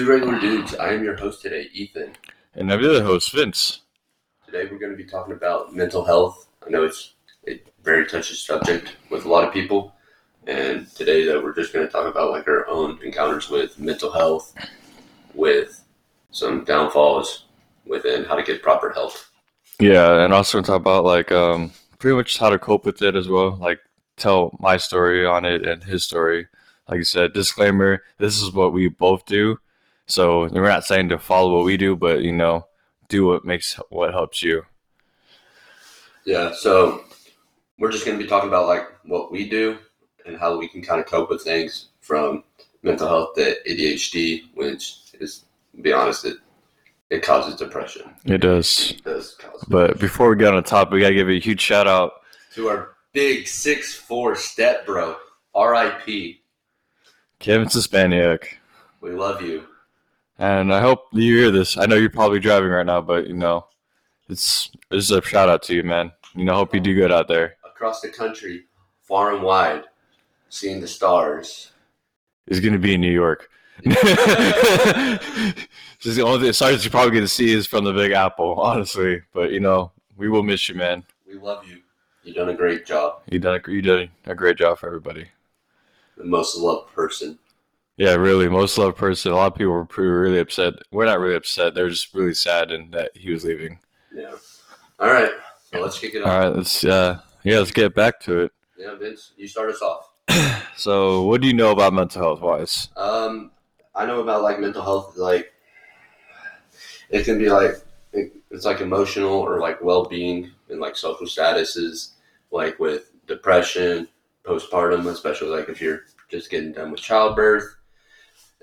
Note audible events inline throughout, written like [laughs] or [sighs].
Two Regular Dudes. I am your host today, Ethan. And I'm the other host, Vince. Today we're going to be talking about mental health. I know it's a very touchy subject with a lot of people. And today that we're just going to talk about like our own encounters with mental health, with some downfalls within how to get proper help. Yeah, and also talk about like um, pretty much how to cope with it as well. Like tell my story on it and his story. Like I said, disclaimer: this is what we both do. So we're not saying to follow what we do, but you know, do what makes what helps you. Yeah, so we're just going to be talking about like what we do and how we can kind of cope with things from mental health to ADHD, which is, to be honest, it it causes depression. It does. It does cause. But before we get on the top, we gotta give a huge shout out. to our big six four step bro, R.I.P. Kevin Suspaniak. We love you. And I hope you hear this. I know you're probably driving right now, but you know, it's it's a shout out to you, man. You know, hope you do good out there. Across the country, far and wide, seeing the stars. Is gonna be in New York. [laughs] Just the only thing, stars you're probably gonna see is from the Big Apple, honestly. But you know, we will miss you, man. We love you. You've done a great job. You done a, you did a great job for everybody. The most loved person. Yeah, really, most loved person. A lot of people were pretty really upset. We're not really upset. They're just really sad and that he was leaving. Yeah. All right. So let's kick it All off. right, let's uh, yeah, let's get back to it. Yeah, Vince, you start us off. [clears throat] So, what do you know about mental health wise? Um, I know about like mental health. Like, it can be like it- it's like emotional or like well-being and like social statuses, like with depression, postpartum, especially like if you're just getting done with childbirth,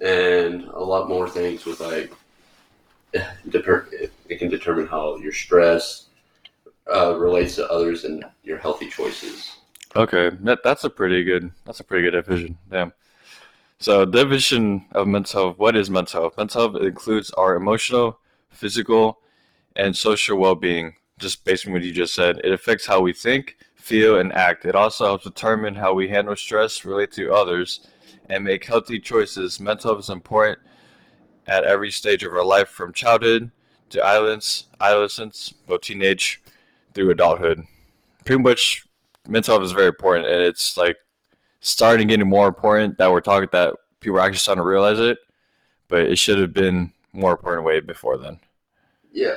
and a lot more things with like it, can determine how your stress uh, relates to others and your healthy choices. Okay, that, that's a pretty good that's a pretty good division. Damn. So division of mental health. What is mental health? Mental health includes our emotional, physical, and social well-being. Just based on what you just said, it affects how we think, feel, and act. It also helps determine how we handle stress, relate to others, and make healthy choices. Mental health is important at every stage of our life, from childhood to adolescence, adolescence, well, teenage, through adulthood. Pretty much mental health is very important and it's like starting getting more important that we're talking that people are actually starting to realize it but it should have been more important way before then Yeah.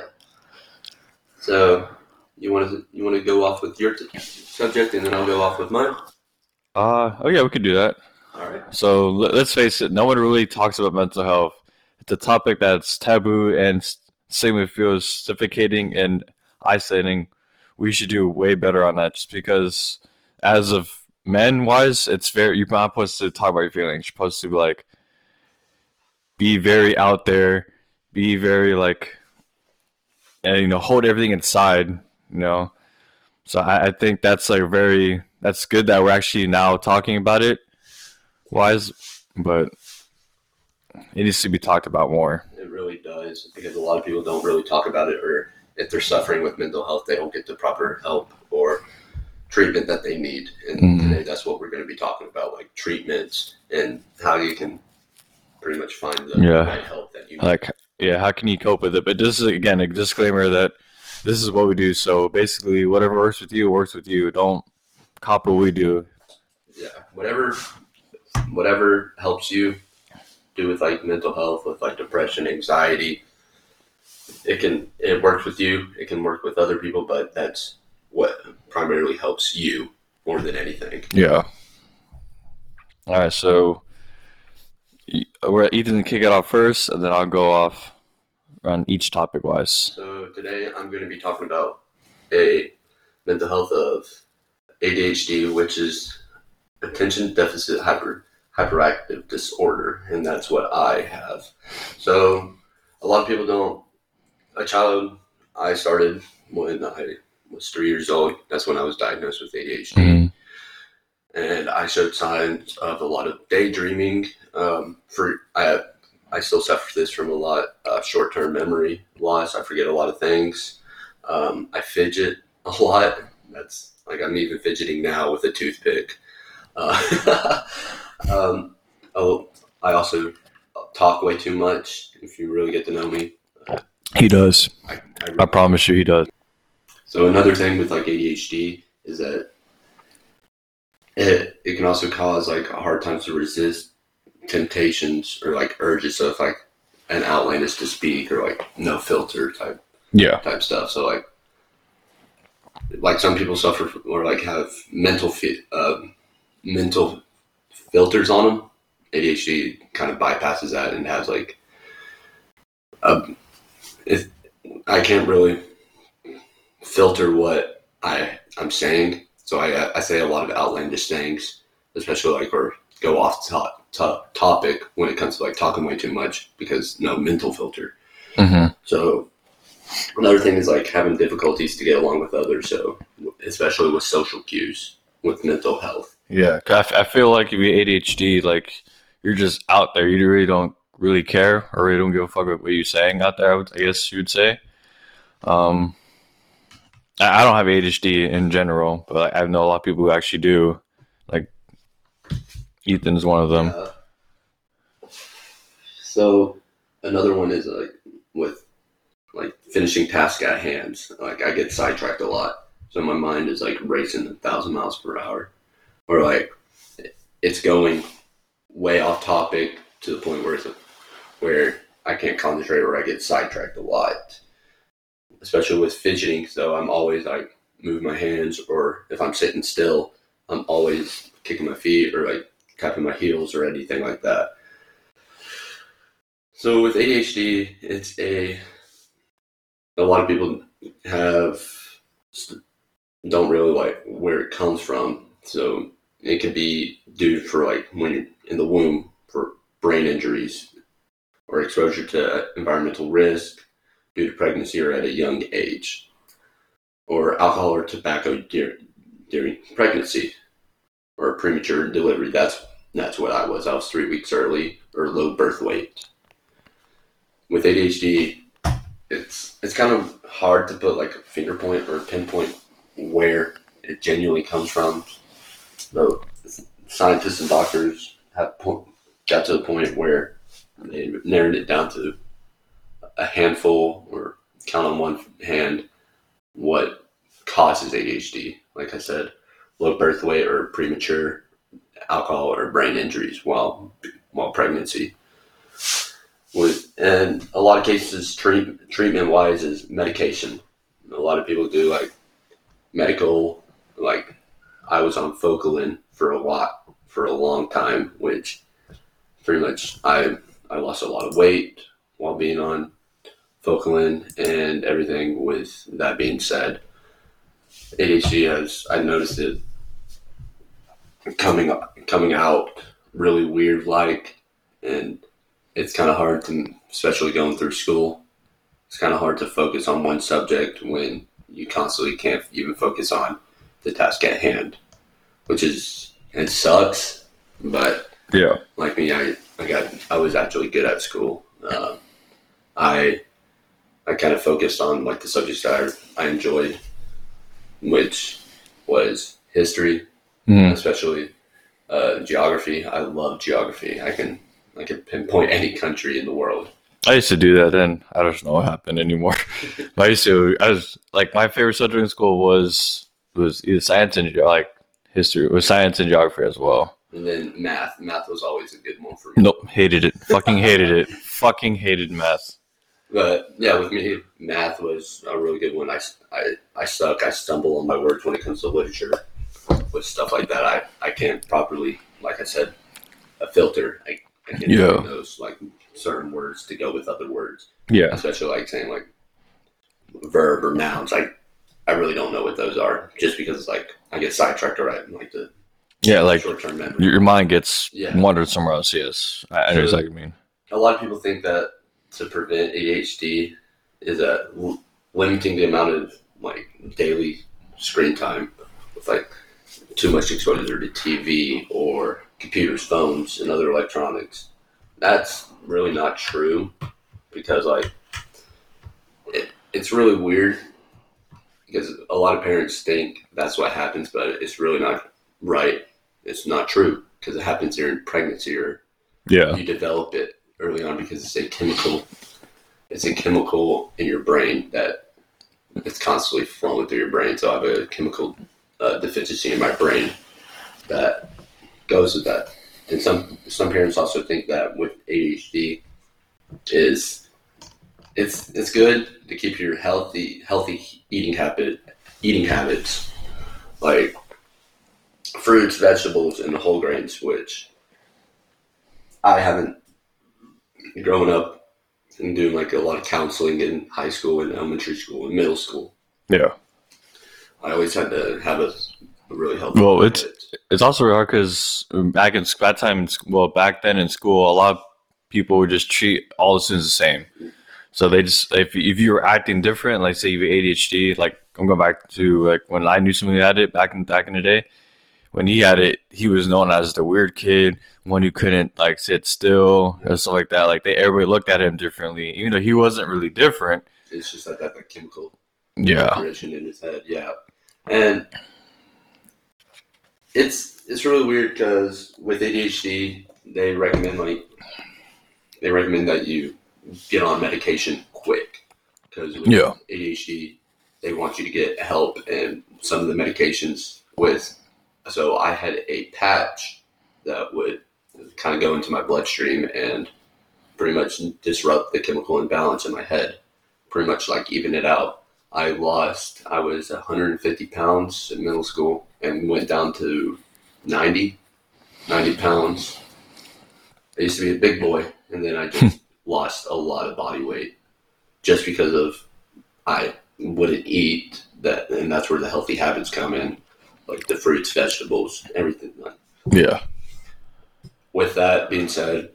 So you want to you want to go off with your t- subject, and then I'll go off with mine. uh oh yeah we could do that So let, let's face it no one really talks about mental health. It's a topic that's taboo and stigma feels suffocating and isolating. We should do way better on that just because as of men wise it's very you're not supposed to talk about your feelings. You're supposed to be like be very out there be very like and you know hold everything inside you know? So I, I think that's like very that's good that we're actually now talking about it wise but it needs to be talked about more It really does because a lot of people don't really talk about it, or if they're suffering with mental health, they don't get the proper help or treatment that they need. And Mhm. today, that's what we're going to be talking about, like treatments and how you can pretty much find the Yeah. right help that you need. like yeah how can you cope with it but this is again a disclaimer that this is what we do so basically whatever works with you works with you don't copy what we do yeah, whatever, whatever helps you do with like mental health, with like depression, anxiety. It can it works with you. It can work with other people, but that's what primarily helps you more than anything. yeah all right so we're ethan to kick it off first and then i'll go off on each topic wise So today I'm going to be talking about a mental health of ADHD, which is attention deficit hyper hyperactive disorder, and that's what I have. So a lot of people don't. A child, I started when I was three years old. That's when I was diagnosed with ADHD, Mhm. and I showed signs of a lot of daydreaming. Um, for I I still suffer this from a lot uh, short term memory loss. I forget a lot of things. Um, I fidget a lot. That's like I'm even fidgeting now with a toothpick. Uh, [laughs] um, oh, I also talk way too much. If you really get to know me, He does. I, I I promise you, he does. So another thing with like ADHD is that it it can also cause like a hard time to resist temptations or like urges of like an outlandish to speak or like no filter type Yeah. type stuff. So like like some people suffer from- or like have mental fi- uh, mental filters on them. ADHD kind of bypasses that and has like um, if I can't really filter what I I'm saying, so I I say a lot of outlandish things, especially like or go off top, top topic when it comes to like talking way too much because no mental filter. hmm So another thing is like having difficulties to get along with others. So especially with social cues, with mental health. Yeah. I, feel like if you ADHD, like you're just out there. You really don't really care or really don't give a fuck about what you're saying out there. I, would, I guess you would say. Um, I, I don't have ADHD in general, but I know a lot of people who actually do. Like Ethan is one of them. Uh, so another one is like with like finishing tasks at hand. Like I get sidetracked a lot, so my mind is like racing a thousand miles per hour, or like it's going way off topic to the point where it's where I can't concentrate or I get sidetracked a lot. Especially with fidgeting, so I'm always like moving my hands, or if I'm sitting still, I'm always kicking my feet or like tapping my heels or anything like that. So with ADHD, it's a a lot of people have don't really like where it comes from. So it could be due for like when you're in the womb for brain injuries or exposure to environmental risk due to pregnancy or at a young age, or alcohol or tobacco dur- during pregnancy or premature delivery. That's that's what I was. I was three weeks early or low birth weight. With ADHD, it's it's kind of hard to put like a finger point or a pinpoint where it genuinely comes from. Though scientists and doctors have po- got to the point where they narrowed it down to a handful or count on one hand what causes ADHD. Like I said, low birth weight or premature alcohol or brain injuries while while pregnancy. With and a lot of cases, treat, treatment wise is medication. A lot of people do like medical, like I was on Focalin for a lot for a long time, which pretty much I I lost a lot of weight while being on Focalin and everything. With that being said, ADHD has I noticed it coming coming out really weird like and it's kind of hard to especially going through school it's kind of hard to focus on one subject when you constantly can't even focus on the task at hand which is it sucks but Yeah. like me i i got i was actually good at school um, i i kind of focused on like the subjects that i, I enjoyed which was history Mhm. especially uh, geography. I love geography. I can I can pinpoint any country in the world. I used to do that then. I don't know what happened anymore. [laughs] but I used to. I was like my favorite subject in school was was either science and like history. It was science and geography as well. And then math. Math was always a good one for me. Nope, hated it. Fucking hated it. [laughs] Fucking hated math. But yeah, with me, math was a really good one. I, I, I suck. I stumble on my words when it comes to literature. With stuff like that, I, I can't properly, like I said, a filter. I, I can't Yeah. those like certain words to go with other words. Yeah. especially like saying like verb or nouns. I I really don't know what those are, just because it's like I get sidetracked or I like the Yeah, like short term memory. your, your mind gets Yeah. wandered somewhere else. Yes, I, I know So- exactly what you mean. A lot of people think that to prevent ADHD is a l- limiting the amount of like daily screen time with like too much exposure to TV or computers, phones, and other electronics. That's really not true because like it, it's really weird because a lot of parents think that's what happens, but it's really not right. It's not true because it happens during pregnancy or Yeah, you develop it early on because it's a chemical. It's a chemical in your brain that it's constantly flowing through your brain. So I have a chemical uh, deficiency in my brain that goes with that. And some some parents also think that with ADHD is it's it's good to keep your healthy healthy eating habit eating habits like fruits, vegetables, and whole grains, which I haven't grown up and doing like a lot of counseling in high school and elementary school and middle school. Yeah. I always had to have a, a really healthy. Well, it's- It's also hard because back in that time, well, back then in school, a lot of people would just treat all the students the same. So they just if if you were acting different, like say you have ADHD, like I'm going back to like when I knew somebody who had it back in back in the day. When he had it, he was known as the weird kid, one who couldn't like sit still and stuff like that. Like they everybody looked at him differently, even though he wasn't really different. it's just like that, that chemical Yeah, in his head. Yeah, and it's it's really weird because with ADHD, they recommend like they recommend that you get on medication quick because Yeah. ADHD, they want you to get help and some of the medications with. So I had a patch that would kind of go into my bloodstream and pretty much disrupt the chemical imbalance in my head, pretty much like even it out. I lost, I was 150 pounds in middle school and went down to 90, 90 pounds. I used to be a big boy, and then I just lost a lot of body weight just because of I wouldn't eat that, and that's where the healthy habits come in, like the fruits, vegetables, everything. yeah, With that being said,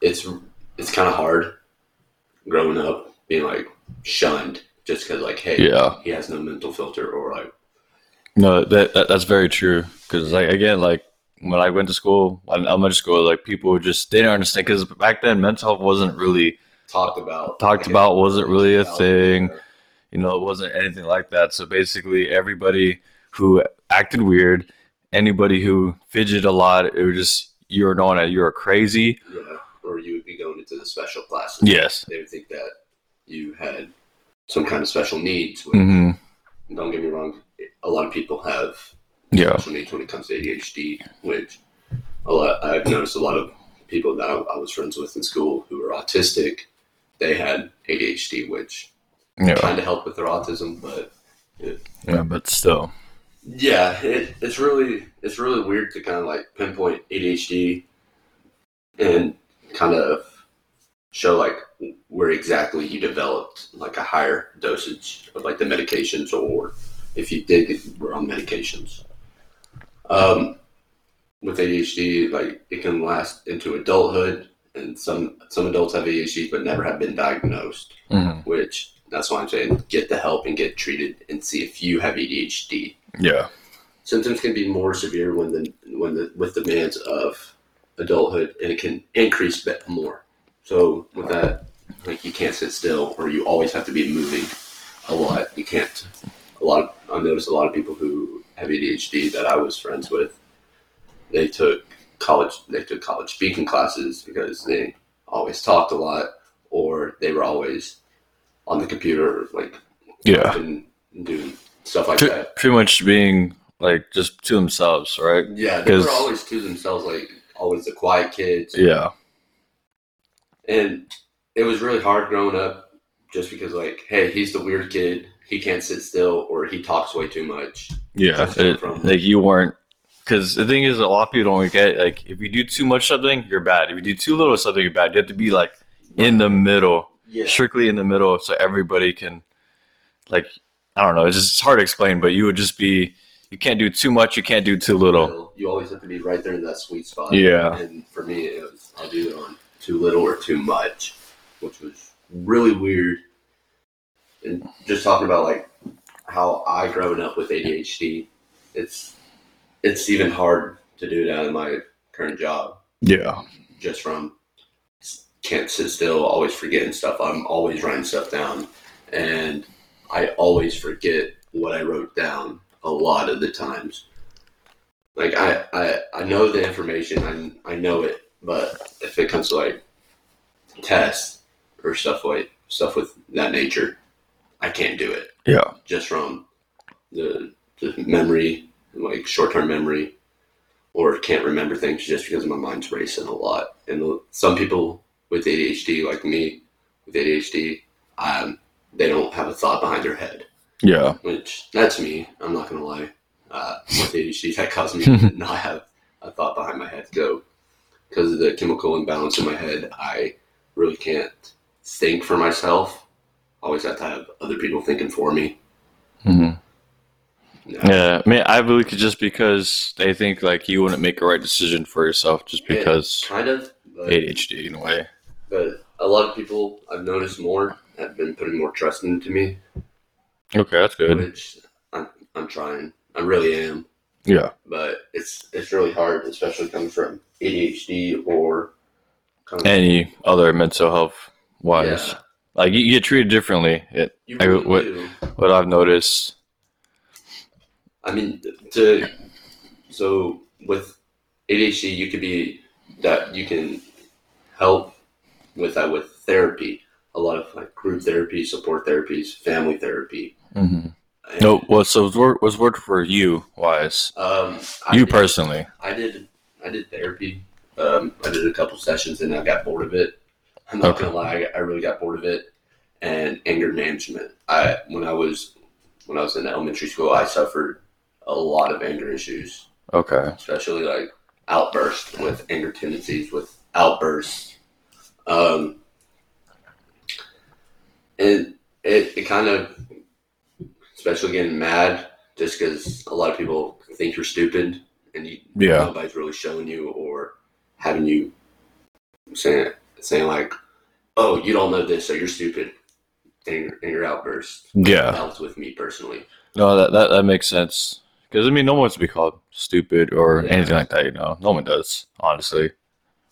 it's it's kind of hard growing up being like shunned just because like hey yeah. he has no mental filter or like No, that, that that's very true. Because like again, like when I went to school, in elementary school, like people just they didn't understand. Because back then, mental health wasn't really, talked about Talked like, about wasn't really a thing. there. you know, it wasn't anything like that. So basically, everybody who acted weird, anybody who fidgeted a lot, it was just you were known as you were crazy. yeah or you would be going into the special classes Yes. they would think that you had some kind of special needs which, hmm don't get me wrong a lot of people have Yeah. needs when it comes to ADHD which a lot I've noticed a lot of people that I, I was friends with in school who were autistic they had ADHD which Yeah. kind of helped with their autism but Yeah. But still. Yeah, it, it's really it's really weird to kind of like pinpoint ADHD and kind of show like where exactly you developed like a higher dosage of like the medications or if you did were on medications. Um, with ADHD, like it can last into adulthood, and some some adults have ADHD but never have been diagnosed hmm which that's why I'm saying get the help and get treated and see if you have ADHD. Yeah. Symptoms can be more severe when the when the with the demands of adulthood, and it can increase bit more. So with that, like you can't sit still, or you always have to be moving a lot. You can't. A lot. Of, I've noticed a lot of people who have ADHD that I was friends with. They took college. They took college speaking classes because they always talked a lot, or they were always on the computer, like Yeah. and doing stuff like that. pretty much being like just to themselves, right? Yeah, they were always to themselves, like always the quiet kids. Yeah. And it was really hard growing up just because, like, hey, he's the weird kid. He can't sit still or he talks way too much. Yeah. It- like you weren't. Because the thing is, a lot of people don't get like if you do too much something, you're bad. If you do too little of something, you're bad. You have to be like in the middle, Yeah. strictly in the middle, so everybody can, like, I don't know. It's just it's hard to explain, but you would just be. You can't do too much. You can't do too little. You always have to be right there in that sweet spot. Yeah. And for me, it was I'll do it on too little or too much, which was really weird. And just talking about like how I growing up with ADHD, it's it's even hard to do that in my current job. Yeah. Just from can't sit still, always forgetting stuff. I'm always writing stuff down, and I always forget what I wrote down a lot of the times. Like I, I, I know the information, I, I know it, but if it comes to like tests or stuff like stuff with that nature, I can't do it Yeah. just from the, the memory, like short term memory, or can't remember things just because my mind's racing a lot. And some people with ADHD, like me, with ADHD, um, they don't have a thought behind their head, Yeah. which that's me. I'm not gonna lie. Uh, with ADHD, [laughs] that caused me to [laughs] not have a thought behind my head. Go because of the chemical imbalance in my head. I really can't think for myself. Always have to have other people thinking for me. hmm Yeah. Yeah. I mean, I believe it's just because they think like you wouldn't make a right decision for yourself just Yeah, because kind of, but, ADHD in a way. but a lot of people I've noticed more have been putting more trust into me, Okay, that's good. which I'm, I'm trying. I really am, Yeah. but it's it's really hard, especially coming from ADHD or coming Any other mental health wise, Yeah. Like you, you get treated differently. It, You I- what- do. what I've noticed. I mean, to so with ADHD, you could be that you can help with that with therapy. A lot of like group therapy, support therapies, family therapy. Mm-hmm. And, No, what so was work was worked for you wise? um, You did- personally? I did I did therapy. Um, I did a couple sessions and I got bored of it. I'm not Okay. gonna lie, I really got bored of it. And anger management. I when I was when I was in elementary school, I suffered a lot of anger issues, Okay. especially like outbursts with anger tendencies, with outbursts. Um, and it, it kind of, especially getting mad, just because a lot of people think you're stupid and you Yeah. nobody's really showing you or having you saying saying like, "Oh, you don't know this, so you're stupid." Anger, anger outburst. Yeah. That with me personally. No, that that, that makes sense. Because I mean, no one wants to be called stupid or Yeah. anything like that. You know, no one does. Honestly.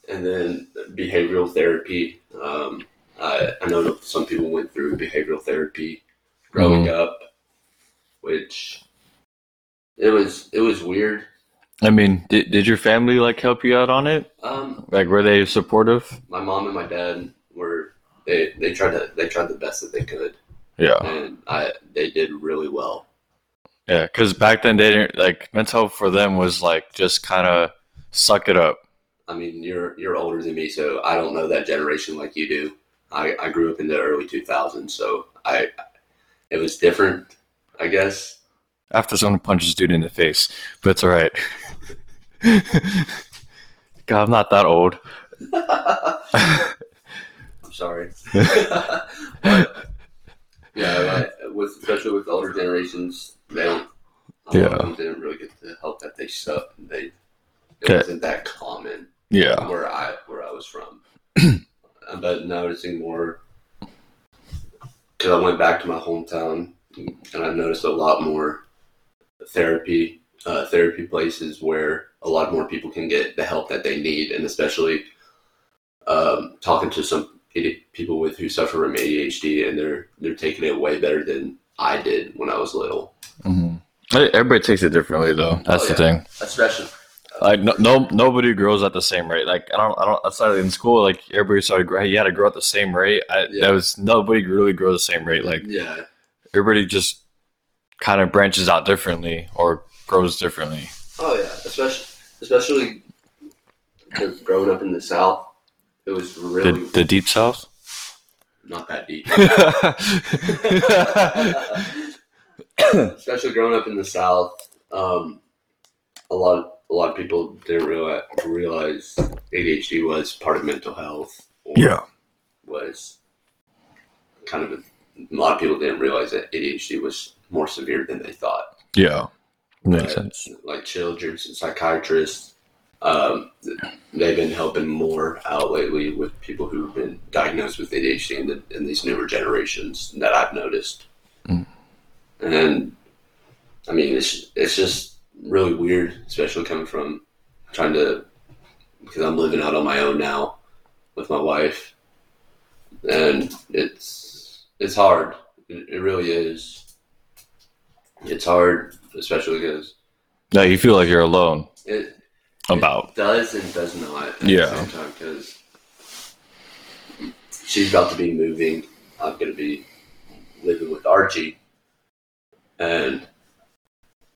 And then behavioral therapy. Um, I, I know some people went through behavioral therapy growing up, which it was it was weird. I mean, did did your family like help you out on it? Um, Like, were they supportive? my mom and my dad were they, they tried to they tried the best that they could, Yeah. and I they did really well. Yeah. Because back then they didn't like mental health for them was like just kind of suck it up. I mean, you're you're older than me, so I don't know that generation like you do. I, I grew up in the early 2000s, so I it was different, I guess. After someone punches dude in the face, but it's all right. [laughs] God, I'm not that old. [laughs] I'm sorry. But, [laughs] yeah, with especially with older generations, they don't. Yeah. didn't really get the help that they suck. They it Okay. wasn't that common Yeah. where I where I was from. [clears throat] but noticing more because I went back to my hometown and I noticed a lot more therapy uh, therapy places where a lot more people can get the help that they need, and especially um, talking to some people with who suffer from ADHD, and they're they're taking it way better than I did when I was little. hmm Everybody takes it differently, though. That's Oh, the thing. Especially, Like, no, no, nobody grows at the same rate. Like, I don't, I don't. Outside in school, like everybody started. You had to grow at the same rate. I, Yeah. That was nobody really grows the same rate. Like yeah, everybody just kind of branches out differently or grows differently. oh yeah, especially especially because growing up in the South, it was The, really the deep south. not that deep. [laughs] [laughs] especially growing up in the South, um, a lot a lot of people didn't realize, realize ADHD was part of mental health. Or was kind of a, a lot of people didn't realize that ADHD was more severe than they thought. Yeah. Makes sense. Like children's and psychiatrists, um, they've been helping more out lately with people who've been diagnosed with ADHD in, the, in these newer generations that I've noticed. Mm. And I mean, it's it's just really weird, especially coming from trying to because I'm living out on my own now with my wife, and it's it's hard. It, it really is. It's hard, especially because Yeah, you feel like you're alone it about. it does and does not at Yeah. the same time because she's about to be moving. I'm gonna be living with Archie, and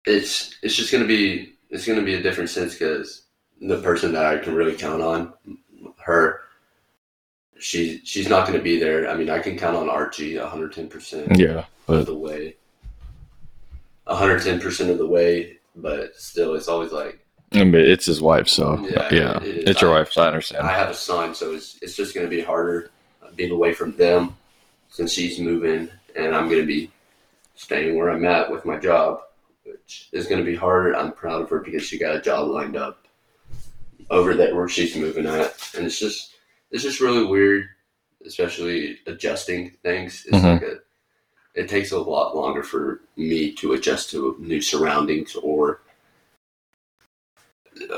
it's it's just gonna be it's gonna be a different sense because the person that I can really count on, her, she she's not gonna be there. I mean, I can count on Archie 110 percent Yeah, but the way, 110 percent of the way, but still, it's always like I mean, it's his wife, so Yeah, yeah, it is. it's your I- wife. So I understand. I have a son, so it's it's just gonna be harder being away from them since she's moving, and I'm gonna be staying where I'm at with my job, which is gonna be harder. I'm proud of her because she got a job lined up over there where she's moving at, and it's just it's just really weird, especially adjusting things. It's Mhm. like a it takes a lot longer for me to adjust to new surroundings or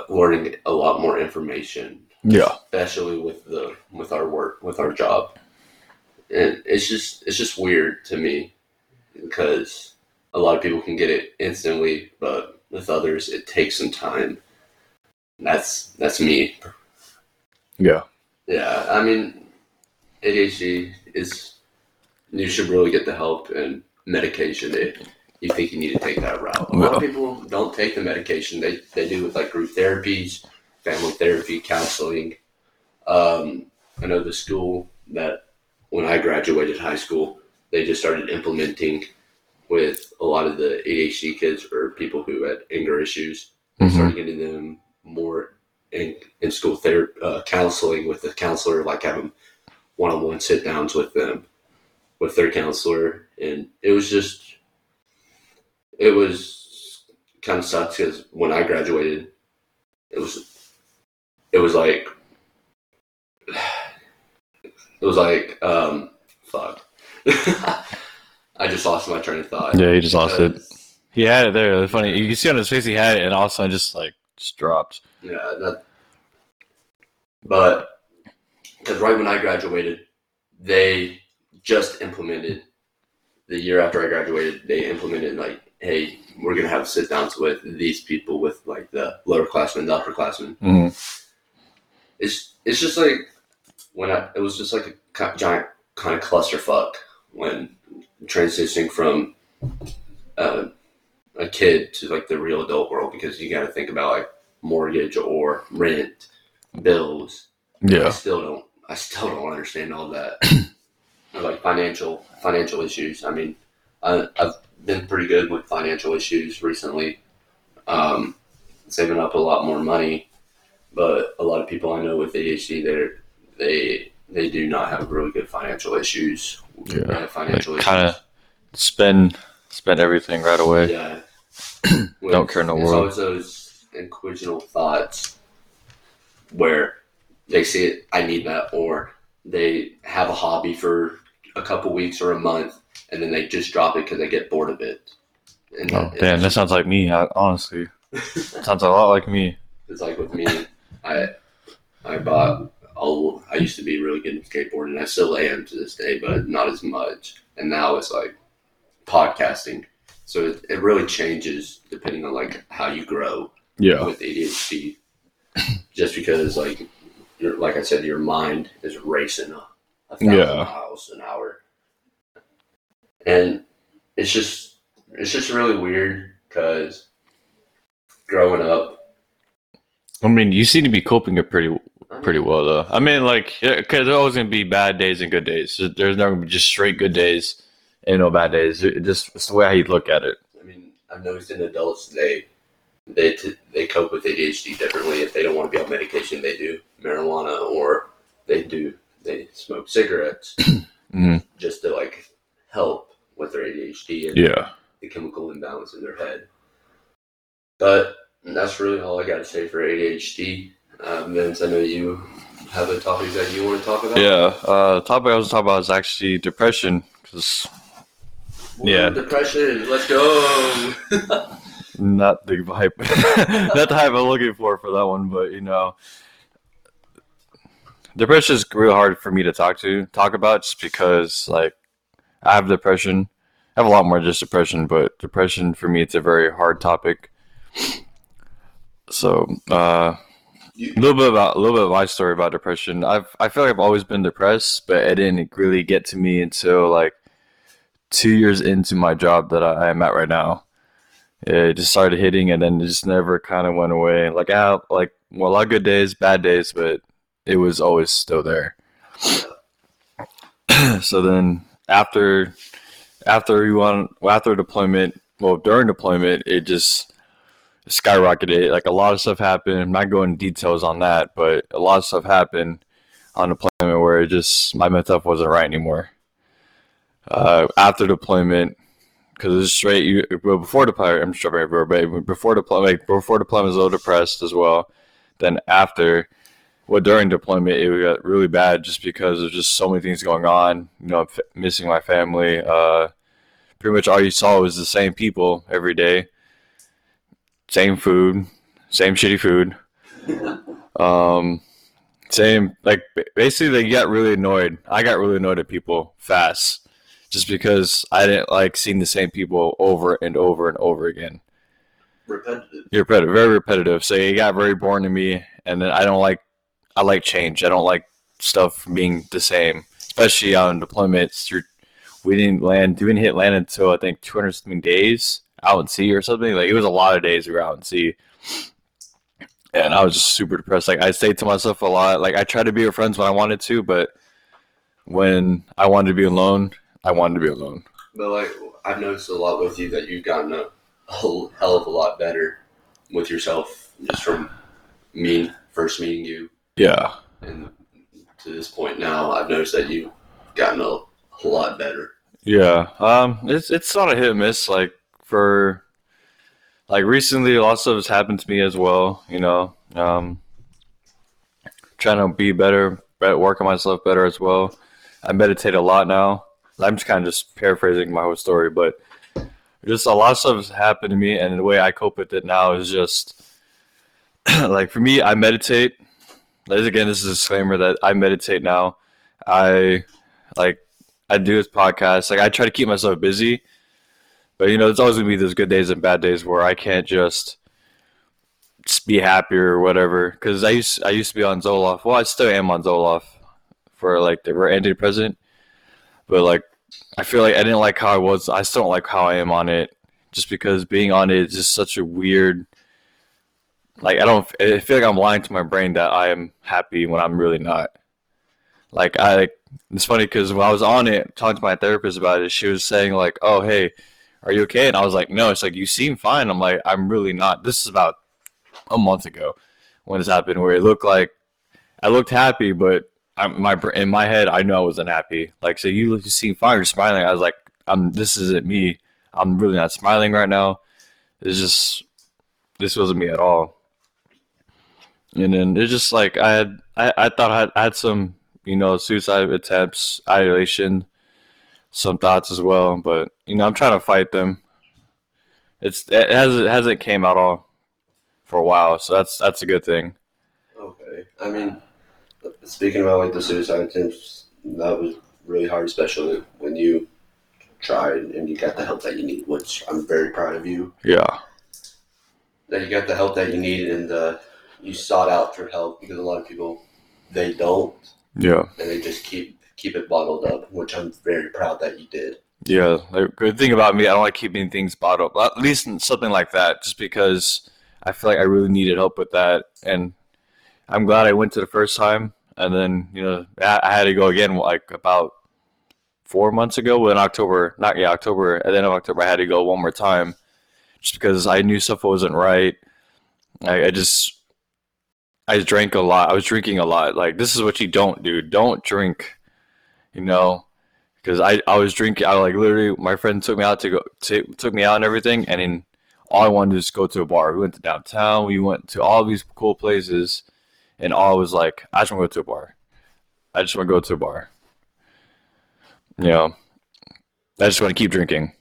learning a lot more information. Yeah, especially with the with our work with our job. And it's just it's just weird to me because a lot of people can get it instantly but with others it takes some time. That's that's me. Yeah, yeah i mean adhd is you should really get the help and medication if you think you need to take that route. A lot of people don't take the medication. They they do with like group therapies family therapy counseling. Um, i know the school that when i graduated high school they just started implementing with a lot of the adhd kids or people who had anger issues. They Mhm. started getting them more in, in school therapy uh, counseling with the counselor like having one-on-one sit downs with them with their counselor and it was just it was kind of sucks because when i graduated it was it was like [sighs] it was like um fuck [laughs] i just lost my train of thought yeah. He just lost it. He had it there. It's funny. You can see on his face he had it, and all of a sudden just like just dropped. Yeah, that. But because right when I graduated, they just implemented. The year after I graduated, they implemented like, hey, we're gonna have sit downs with these people with like the lower classmen, the upperclassmen. hmm It's it's just like when I it was just like a giant kind of clusterfuck when transitioning from uh, a kid to like the real adult world because you got to think about like mortgage or rent, bills. Yeah, I still don't. I still don't understand all that. [clears throat] Or, like financial financial issues. I mean, I, I've been pretty good with financial issues recently, um, saving up a lot more money. But a lot of people I know with ADHD, they they they do not have really good financial issues. Yeah, They financial like kind of spend spend everything right away. Yeah. [clears throat] Don't care in the it's world. always those inquisitional thoughts where they see it, I need that, or they have a hobby for a couple weeks or a month, and then they just drop it because they get bored of it. And Oh it- damn, that sounds like me. I- Honestly, [laughs] sounds a lot like me. it's like with me, I I bought. Oh, I used to be really good at skateboarding. I still am to this day, but not as much. And now it's like podcasting. So it, it really changes depending on like how you grow. Yeah, with ADHD, just because like like I said, your mind is racing a, a thousand Yeah. miles an hour, and it's just it's just really weird because growing up, I mean, you seem to be coping it pretty uh-huh. pretty well though. I mean, like, because there's always gonna be bad days and good days. There's never gonna be just straight good days and no bad days. It just it's the way how you look at it. I mean, I've noticed in adults they they t- they cope with ADHD differently. If they don't want to be on medication, they do marijuana or they do smoke cigarettes [clears throat] Mhm. just to like help with their ADHD and Yeah. the chemical imbalance in their head. But that's really all I got to say for ADHD. Um, Vince, I know you have a topic that you want to talk about. Yeah. Uh, the topic I was talking about is actually depression because Woo, yeah. depression. Let's go. [laughs] not the hype, [laughs] not the hype I'm looking for for that one, but you know, depression is real hard for me to talk to talk about just because like I have depression. I have a lot more than just depression, but depression for me it's a very hard topic. So uh, A little bit about a little bit of my story about depression. I've I feel like I've always been depressed, but it didn't really get to me until like two years into my job that I, I am at right now. It just started hitting, and then it just never kind of went away. Like I have like well, a lot of good days, bad days, but it was always still there. [clears throat] so then after after we won after deployment, well during deployment, it just skyrocketed. Like a lot of stuff happened. I'm not going into details on that, but a lot of stuff happened on deployment where it just my mental health wasn't right anymore. Uh, after deployment, because it's straight. You well, before deployment, I'm sure but before deployment, before deployment, I was a little depressed as well. Then after, well, during deployment, it got really bad just because there's just so many things going on. You know, I'm f- missing my family. Uh, pretty much all you saw was the same people every day same food, same shitty food. Um, same like basically they got really annoyed. I got really annoyed at people fast, just because I didn't like seeing the same people over and over and over again. repetitive. Repetitive, very repetitive. So it got very boring to me, and then I don't like I like change. I don't like stuff being the same, especially on deployments. You're, we didn't land. We didn't hit land until I think 200 something days out in sea or something. Like it was a lot of days we were out in sea, and I was just super depressed. Like I stayed to myself a lot. Like I tried to be with friends when I wanted to, but when I wanted to be alone, I wanted to be alone. But like I've noticed a lot with you that you've gotten a whole hell of a lot better with yourself just from me first meeting you Yeah, and to this point now. I've noticed that you've gotten a, a lot better. Yeah, um, it's it's not a hit and miss. Like for like recently, a lot of stuff has happened to me as well. You know, um, trying to be better, be- work on myself better as well. I meditate a lot now. I'm just kind of just paraphrasing my whole story, but just a lot of stuff has happened to me, and the way I cope with it now is just [clears throat] like for me, I meditate. Again, this is a disclaimer that I meditate now. I like I do this podcast. Like I try to keep myself busy, but you know, there's always gonna be those good days and bad days where I can't just, just be happy or whatever. Because I used I used to be on Zoloft. Well, I still am on Zoloft for like the antidepressant, but like I feel like I didn't like how I was. I still don't like how I am on it, just because being on it is just such a weird. Like I don't. I feel like I'm lying to my brain that I am happy when I'm really not. Like I it's funny because when I was on it, talking to my therapist about it, she was saying like, "Oh, hey, are you okay?" And I was like, "No." It's like you seem fine. I'm like, "I'm really not." This is about a month ago when this happened, where it looked like I looked happy, but I, my in my head, I know I wasn't happy. Like, so you look, you seem fine. You're smiling. I was like, "I'm. This isn't me. I'm really not smiling right now. It's just this wasn't me at all." And then it's just like I had, I, I thought I had, I had some you know, suicide attempts, isolation, some thoughts as well. But you know, I'm trying to fight them. It's it hasn't it hasn't came out all for a while, so that's that's a good thing. Okay. I mean, speaking about like the suicide attempts, that was really hard, especially when you tried and you got the help that you need, which I'm very proud of you. Yeah, That you got the help that you needed and uh, you sought out for help because a lot of people they don't yeah, and they just keep keep it bottled up, which I'm very proud that you did. yeah. The good thing about me, I don't like keeping things bottled up. At least in something like that, just because I feel like I really needed help with that, and I'm glad I went to the first time, and then you know I, I had to go again like about four months ago. Well, in October, not yeah, October. At the end of October, I had to go one more time, just because I knew stuff wasn't right. I, I just I drank a lot. I was drinking a lot. Like this is what you don't do. Don't drink. You know, because I I was drinking. I like literally. My friend took me out to go. T- took me out and everything, and then all I wanted to just go to a bar. We went to downtown. We went to all these cool places, and all I was like, I just want to go to a bar. I just want to go to a bar. You know, I just want to keep drinking.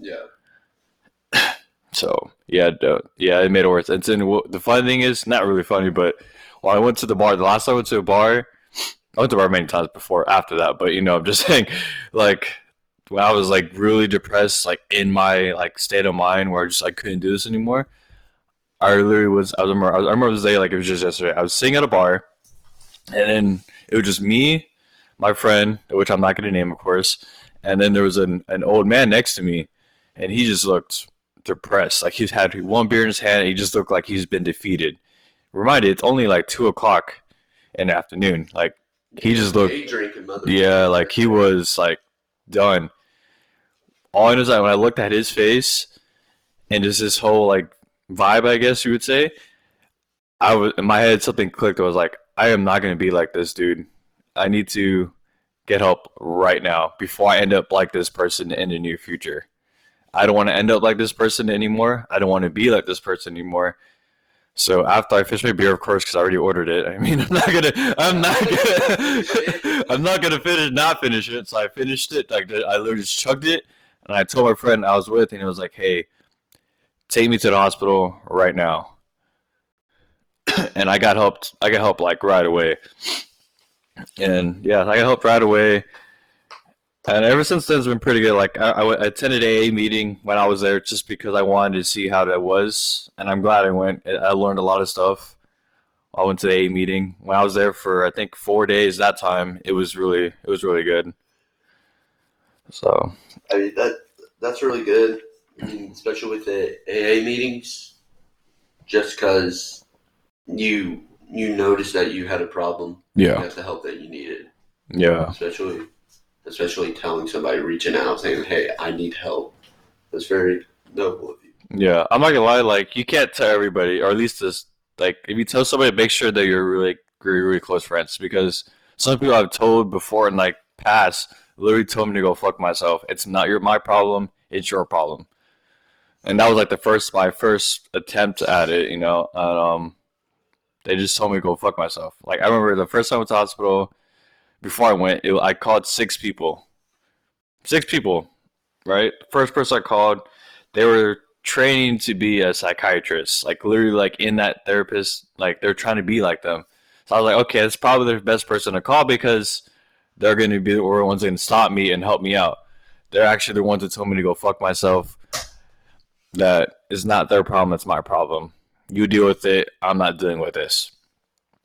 Yeah. [clears throat] So yeah, yeah, it made it worse. And then the funny thing is, not really funny, but when I went to the bar, the last time I went to a bar, I went to bar many times before, after that. But you know, I'm just [laughs] saying, like when I was like really depressed, like in my like state of mind where I just I couldn't do this anymore. I literally was. I remember. I remember this day like it was just yesterday. I was sitting at a bar, and then it was just me, my friend, which I'm not going to name, of course, and then there was an an old man next to me, and he just looked depressed. Like he's had one beer in his hand, and he just looked like he's been defeated. Reminded, it's only like two o'clock in the afternoon. Like he just looked, yeah, like he was like done. All I know is that when I looked at his face and just this whole like vibe, I guess you would say, I was in my head something clicked. I was like, I am not gonna be like this dude. I need to get help right now before I end up like this person in the near future. I don't want to end up like this person anymore. I don't want to be like this person anymore. So after I finish my beer, of course, because I already ordered it. [laughs] I mean, I'm not gonna, I'm not gonna, [laughs] I'm not gonna finish, not finish it. So I finished it. Like I literally just chugged it, and I told my friend I was with, and he was like, "Hey, take me to the hospital right now." [clears throat] and I got helped. I got help like right away. And yeah, I got helped right away. And ever since then, it's been pretty good. Like I, I attended AA meeting when I was there, just because I wanted to see how that was, and I'm glad I went. I learned a lot of stuff. I went to the AA meeting when I was there for I think four days. That time, it was really it was really good. So I mean that that's really good, I mean, especially with the AA meetings, just because you you noticed that you had a problem, you yeah, got the help that you needed, yeah, especially especially telling somebody reaching out saying, "Hey, I need help." That's very noble of you. yeah. I'm not gonna lie. Like you can't tell everybody, or at least this. Like if you tell somebody, make sure that you're really really, really close friends because some people I've told before in like past literally told me to go fuck myself. It's not your my problem. It's your problem. And that was like the first my first attempt at it, you know. And, um, they just told me to go fuck myself. Like I remember the first time I went to hospital. Before I went, it, I called six people. Six people, right? First person I called, they were training to be a psychiatrist, like literally like in that therapist, like they're trying to be like them. So I was like, okay, that's probably the best person to call because they're going to be the ones that can stop me and help me out. They're actually the ones that told me to go fuck myself. That is not their problem. That's my problem. You deal with it. I'm not dealing with this.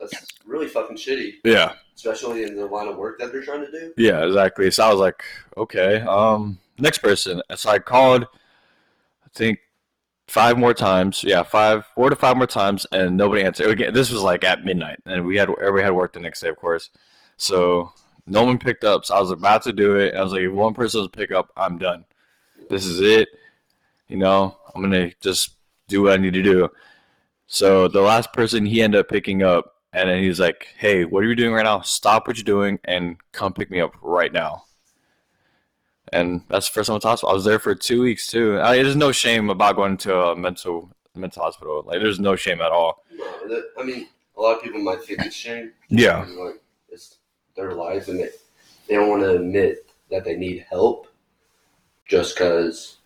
That's really fucking shitty, Yeah. Especially in the line of work that they're trying to do. Yeah, exactly. So I was like, okay, um, next person. So I called, I think, five more times. Yeah, five, four to five more times, and nobody answered. Again, this was like at midnight, and we had everybody had work the next day, of course. So no one picked up. So I was about to do it. I was like, if one person doesn't pick up, I'm done. This is it. You know, I'm gonna just do what I need to do. So the last person he ended up picking up, and then he's like, "Hey, what are you doing right now? Stop what you're doing and come pick me up right now." And that's the first time I to hospital. I was there for two weeks too. I, there's no shame about going to a mental mental hospital. Like, there's no shame at all. No, I mean, a lot of people might think it's shame. Yeah. Like, it's their lives, and they, they don't want to admit that they need help just because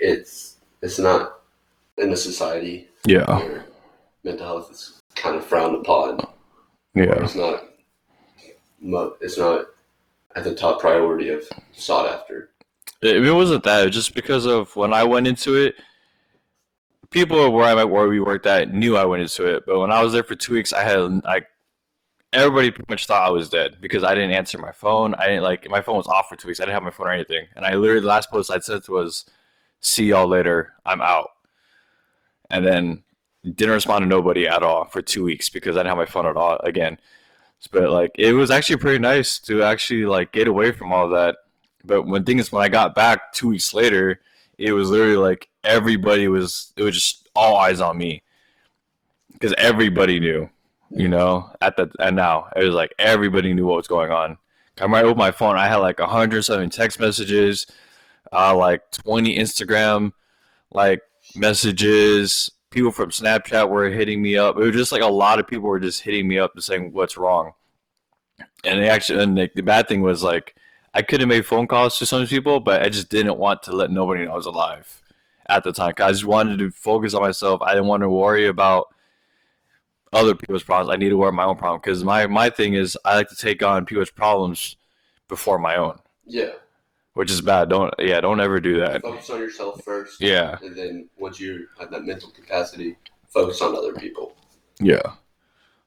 it's it's not in a society Yeah. where mental health is kind of frowned upon. Yeah. It's not. It's not at the top priority of sought after. It, it wasn't that. It was just because of when I went into it, people where I where we worked at knew I went into it. But when I was there for two weeks, I had like everybody pretty much thought I was dead because I didn't answer my phone. I didn't like my phone was off for two weeks. I didn't have my phone or anything. And I literally the last post I sent was, "See y'all later. I'm out." And then didn't respond to nobody at all for two weeks because I didn't have my phone at all again. But like it was actually pretty nice to actually like get away from all that. But when things when I got back two weeks later, it was literally like everybody was it was just all eyes on me because everybody knew, you know. At the and now it was like everybody knew what was going on. I might open my phone. I had like 107 text messages, uh, like 20 Instagram like messages. People from Snapchat were hitting me up. It was just like a lot of people were just hitting me up and saying what's wrong. And they actually, and the, the bad thing was like I could have made phone calls to some people, but I just didn't want to let nobody know I was alive at the time. I just wanted to focus on myself. I didn't want to worry about other people's problems. I need to worry about my own problem because my my thing is I like to take on people's problems before my own. Yeah. Which is bad. Don't yeah, don't ever do that. Focus on yourself first. Yeah, And then once you have that mental capacity, focus on other people. yeah.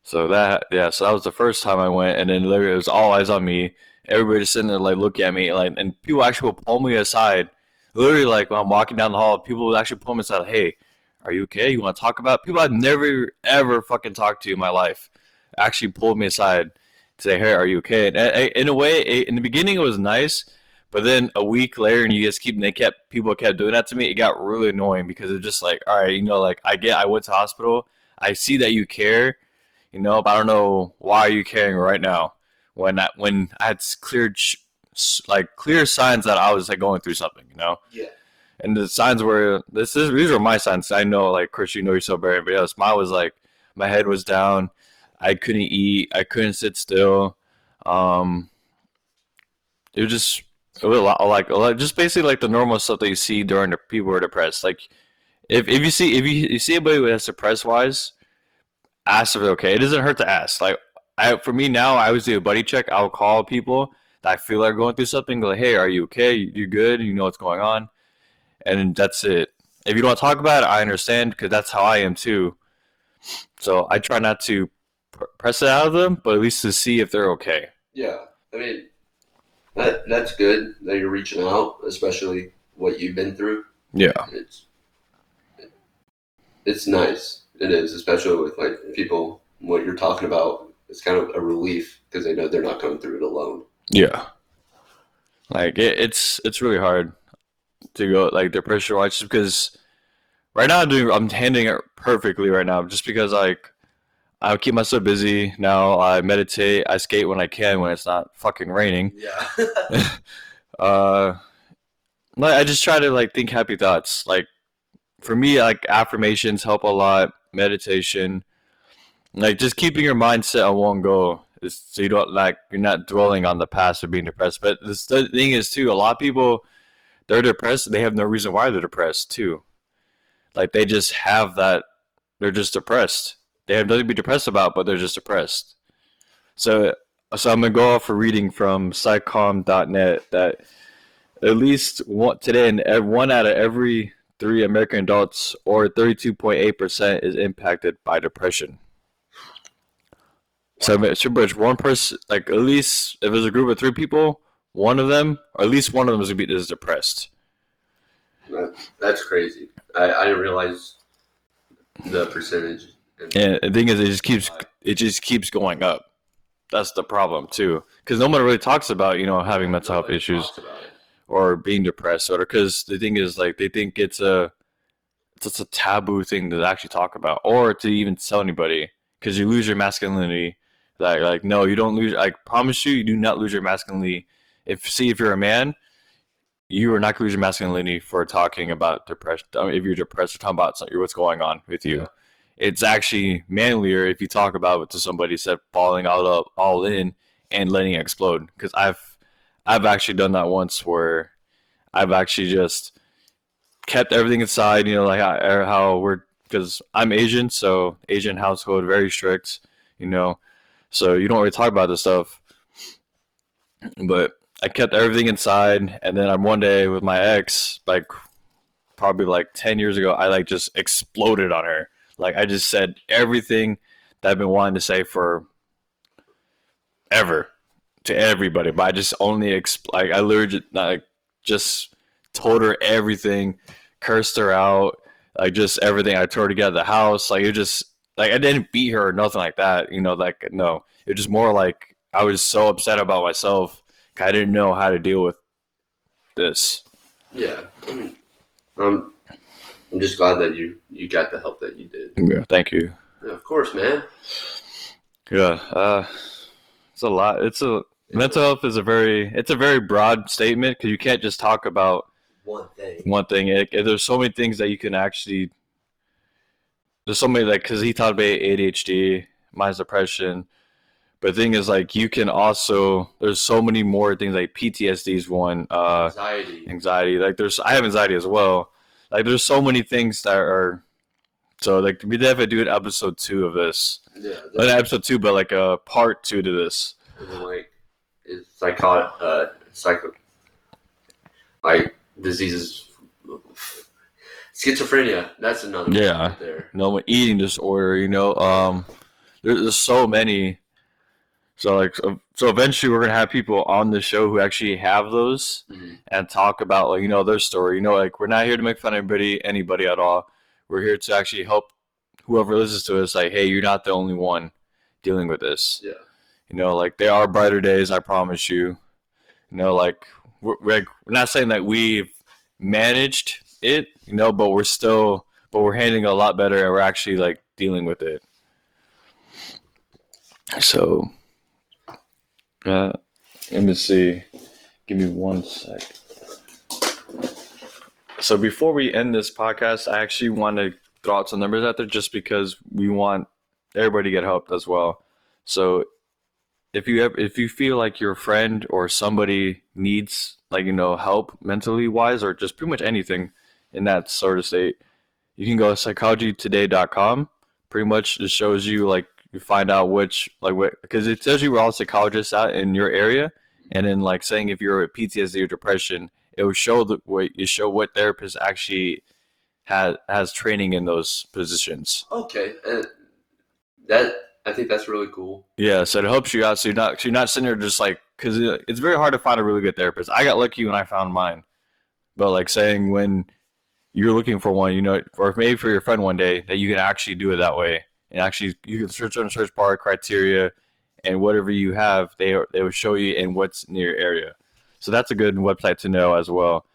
So that yeah, so that was the first time I went, and then literally it was all eyes on me. Everybody just sitting there like looking at me, like, and people actually will pull me aside. Literally, like when I'm walking down the hall, people will actually pull me aside. Hey, are you okay? You want to talk about people I've never ever fucking talked to in my life? Actually pulled me aside to say, hey, are you okay? And, in a way, in the beginning it was nice, but then a week later, and you just keep they kept people kept doing that to me. It got really annoying because it's just like, all right, you know, like I get I went to hospital. I see that you care, you know, but I don't know why are you caring right now when I, when I had clear like clear signs that I was like going through something, you know. Yeah. And the signs were this is these were my signs. I know, like, Chris, you know yourself better, but else. mine was like my head was down. I couldn't eat. I couldn't sit still. Um, it was just like just basically like the normal stuff that you see during the people who are depressed. Like if, if you see if you, you see anybody who has depressed wise, ask if they're okay. It doesn't hurt to ask. Like I for me now, I always do a buddy check. I'll call people that I feel are going through something. Like, hey, are you okay? You good? You know what's going on? And that's it. If you don't want to talk about it, I understand because that's how I am too. So I try not to press it out of them, but at least to see if they're okay. Yeah. I mean, that that's good that you're reaching out, especially what you've been through. Yeah. It's it's nice. It is, especially with like people. What you're talking about, it's kind of a relief because they know they're not going through it alone. Yeah. Like it, it's it's really hard to go like depression wise just because right now I'm doing I'm handling it perfectly right now just because like I keep myself busy now. I meditate. I skate when I can when it's not fucking raining. Yeah. [laughs] uh, I just try to like think happy thoughts. Like for me, like affirmations help a lot. Meditation, like just keeping your mindset on one goal is so you don't like you're not dwelling on the past or being depressed. But the thing is too, a lot of people they're depressed. They have no reason why they're depressed too. Like they just have that. They're just depressed. They have nothing to be depressed about, but they're just depressed. So, so I'm gonna go off a reading from psycom.net that at least one, today, and one out of every three American adults, or 32.8%, is impacted by depression. So it's pretty much one person, like at least if there's a group of three people, one of them, or at least one of them is gonna be is depressed. That's crazy. I, I didn't realize the percentage. And the thing is, it just keeps it just keeps going up. That's the problem too, because no one really talks about you know having mental health issues or being depressed, or because the thing is like they think it's a it's a taboo thing to actually talk about, or to even tell anybody, because you lose your masculinity. Like like no, you don't lose. I promise you, you do not lose your masculinity. If see if you're a man, you are not going to lose your masculinity for talking about depression. I mean, if you're depressed or talking about something, what's going on with you. Yeah. It's actually manlier if you talk about it to somebody instead falling all up, all in and letting it explode. Because I've I've actually done that once where I've actually just kept everything inside. You know, like how, er, how we're because I'm Asian, so Asian household very strict. You know, so you don't really talk about this stuff. But I kept everything inside, and then on one day with my ex, like probably like ten years ago, I like just exploded on her. Like I just said everything that I've been wanting to say for ever to everybody, but I just only exp- like I literally just, like just told her everything, cursed her out, like just everything. I tore her to get out of the house. Like it just like I didn't beat her or nothing like that. You know, like no, it was just more like I was so upset about myself. I didn't know how to deal with this. Yeah. Um, I'm just glad that you you got the help that you did. Yeah, thank you. Yeah, of course, man. Yeah, uh, it's a lot. It's a mental health is a very it's a very broad statement because you can't just talk about One thing. one thing. It, it- there's so many things that you can actually. There's so many like because he talked about ADHD, mine's depression, but the thing is like you can also there's so many more things like PTSD is one, uh, Anxiety. anxiety. Like there's I have anxiety as well. Like there's so many things that are. So like we definitely do an episode two of this. Yeah. Not an episode two, but like a part two to this. Like, it's call uh, psycho. like diseases. Schizophrenia. That's another Yeah. right there. no eating disorder you know um there, there's so many so like so, eventually we're gonna have people on the show who actually have those Mhm. and talk about like you know their story. You know like we're not here to make fun of anybody anybody at all. We're here to actually help whoever listens to us like hey you're not the only one dealing with this. Yeah. you know like there are brighter days i promise you. You know like we're, we're we're not saying that we've managed it you know but we're still but we're handling a lot better and we're actually like dealing with it. So uh let me see. Give me one sec. So before we end this podcast i actually want to throw out some numbers out there just because we want everybody to get help as well. So if you if you feel like your friend or somebody needs like you know help mentally wise or just pretty much anything in that sort of state you can go to psychologytoday.com pretty much just shows you like you find out which like what because it tells you where all psychologists at in your area and then like saying if you're a ptsd or depression it will show the what you show what therapist actually has has training in those positions Okay, and that I think that's really cool. Yeah, so it helps you out. So you're not so you're not sitting there just like because it's very hard to find a really good therapist. I got lucky when I found mine, but like saying when you're looking for one, you know, or maybe for your friend one day that you can actually do it that way and actually you can search on the search bar criteria and whatever you have, they they will show you in what's near your area. So that's a good website to know as well.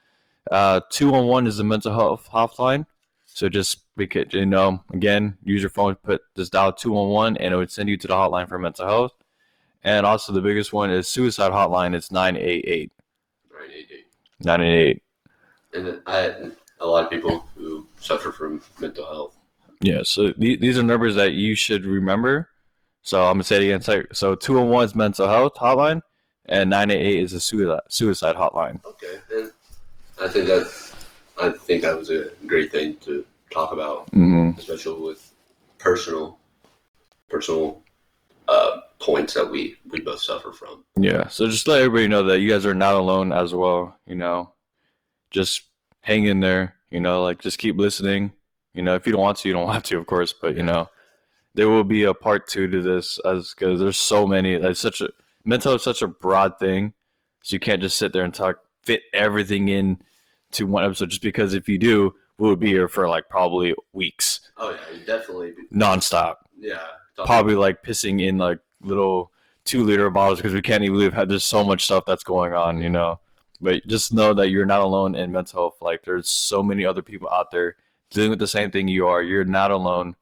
Uh, two one one is the mental health hotline. So just because you know, again, use your phone, put just dial two one one, and it would send you to the hotline for mental health. And also the biggest one is suicide hotline. It's 988. Right, eight, eight. 988. And then I a lot of people who suffer from mental health. Yeah. So th- these are numbers that you should remember. So I'm gonna say it again. So- So 201 is mental health hotline, and 988 is a suicide suicide hotline. Okay, and I think that I think that was a great thing to talk about, Mm-hmm. especially with personal personal uh, points that we we both suffer from. Yeah. So just let everybody know that you guys are not alone as well. You know, just hang in there. You know, like just keep listening. You know, if you don't want to, you don't [laughs] have to, of course. But you know, there will be a part two to this, as because there's so many. It's such a mental is such a broad thing, so you can't just sit there and talk fit everything in to one episode. Just because if you do, we would be here for like probably weeks, Oh yeah, definitely. nonstop Yeah, probably like pissing in like little two liter bottles because we can't even believe how there's so much stuff that's going on, you know. But just know that you're not alone in mental health. Like there's so many other people out there dealing with the same thing you are. You're not alone.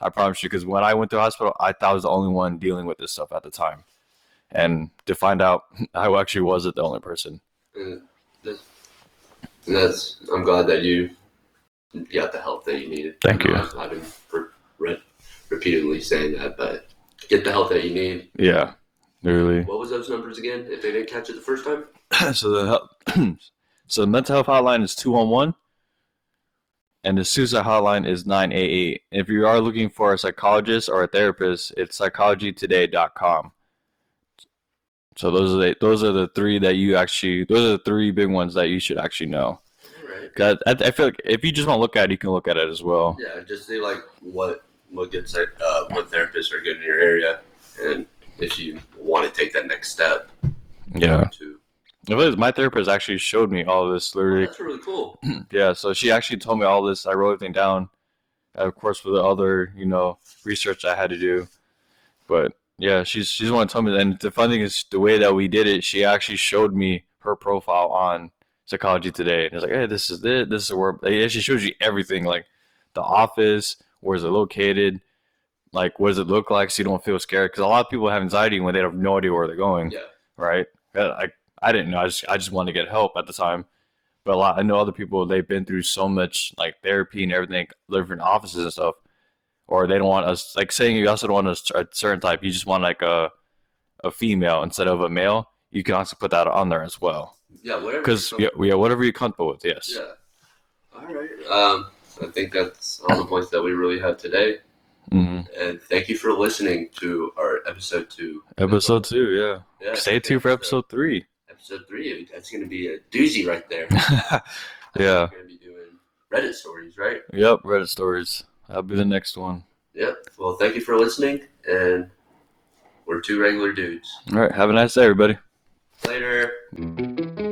I promise you. Because when I went to the hospital, I thought I was the only one dealing with this stuff at the time, and to find out [laughs] I actually wasn't the only person. And that's, and that's I'm glad that you got the help that you needed. Thank you. I've, I've been re- re- repeatedly saying that, but get the help that you need. Yeah, really. What was those numbers again? If they didn't catch it the first time, [clears throat] so the hel- [clears throat] so the mental health hotline is two one one, and the suicide hotline is nine eight eight. If you are looking for a psychologist or a therapist, it's psychologytoday.com. So those are the those are the three that you actually those are the three big ones that you should actually know. right. I, I feel like if you just want to look at it, you can look at it as well. Yeah, just see like what what good uh, what therapists are good in your area, and if you want to take that next step. Yeah, To, It was- my therapist actually showed me all this oh, literally that's really cool. [clears throat] yeah, so she actually told me all this. I wrote everything down, uh, of course, with the other, you know, research I had to do. But yeah, she's she's one to tell me. And the funny thing is, the way that we did it, she actually showed me her profile on Psychology Today, and it's like, hey, this is it. This is where yeah, she shows you everything, like the office, where's it located, like what does it look like, so you don't feel scared. Because a lot of people have anxiety when they have no idea where they're going Yeah, right? I I didn't know. I just I just wanted to get help at the time, but a lot I know other people they've been through so much like therapy and everything, different offices and stuff, or they don't want us like saying you also don't want a, a certain type. You just want like a a female instead of a male. You can also put that on there as well yeah, whatever. because yeah, yeah, whatever you're comfortable with. Yes. Yeah. All right. Um, I think that's all the points that we really have today. hmm And thank you for listening to our episode two. Episode two. Yeah. Yeah, Stay tuned for episode three. Episode three. That's going to be a doozy right there. [laughs] yeah. We're going to be doing Reddit stories, right? Yep. Reddit stories. That'll be the next one. Yep. Well, thank you for listening, and we're two regular dudes. All right. Have a nice day, everybody. Later. Mm.